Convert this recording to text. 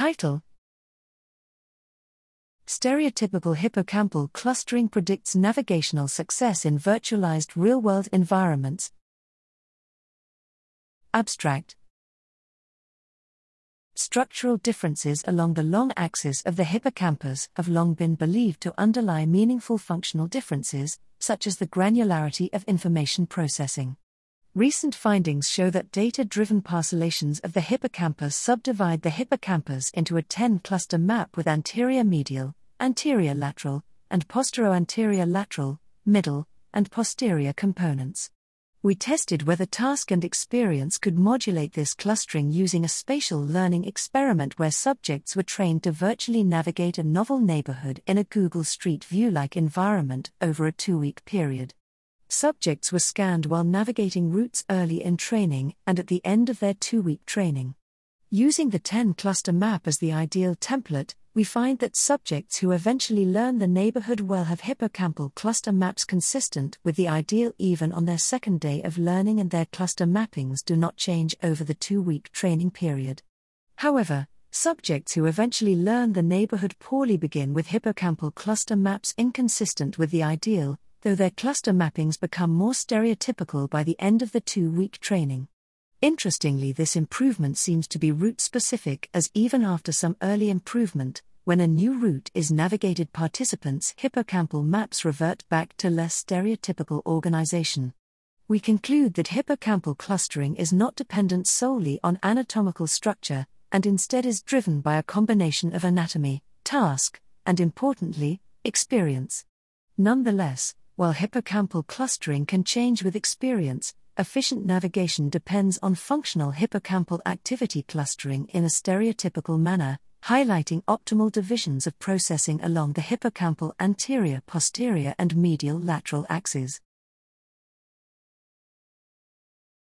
Title Stereotypical hippocampal clustering predicts navigational success in virtualized real world environments. Abstract Structural differences along the long axis of the hippocampus have long been believed to underlie meaningful functional differences, such as the granularity of information processing. Recent findings show that data driven parcellations of the hippocampus subdivide the hippocampus into a 10 cluster map with anterior medial, anterior lateral, and postero-anterior lateral, middle, and posterior components. We tested whether task and experience could modulate this clustering using a spatial learning experiment where subjects were trained to virtually navigate a novel neighborhood in a Google Street View like environment over a two week period. Subjects were scanned while navigating routes early in training and at the end of their two week training. Using the 10 cluster map as the ideal template, we find that subjects who eventually learn the neighborhood well have hippocampal cluster maps consistent with the ideal even on their second day of learning, and their cluster mappings do not change over the two week training period. However, subjects who eventually learn the neighborhood poorly begin with hippocampal cluster maps inconsistent with the ideal, though their cluster mappings become more stereotypical by the end of the two week training. Interestingly, this improvement seems to be route specific, as even after some early improvement, when a new route is navigated, participants' hippocampal maps revert back to less stereotypical organization. We conclude that hippocampal clustering is not dependent solely on anatomical structure, and instead is driven by a combination of anatomy, task, and importantly, experience. Nonetheless, while hippocampal clustering can change with experience, efficient navigation depends on functional hippocampal activity clustering in a stereotypical manner, highlighting optimal divisions of processing along the hippocampal anterior, posterior, and medial lateral axes.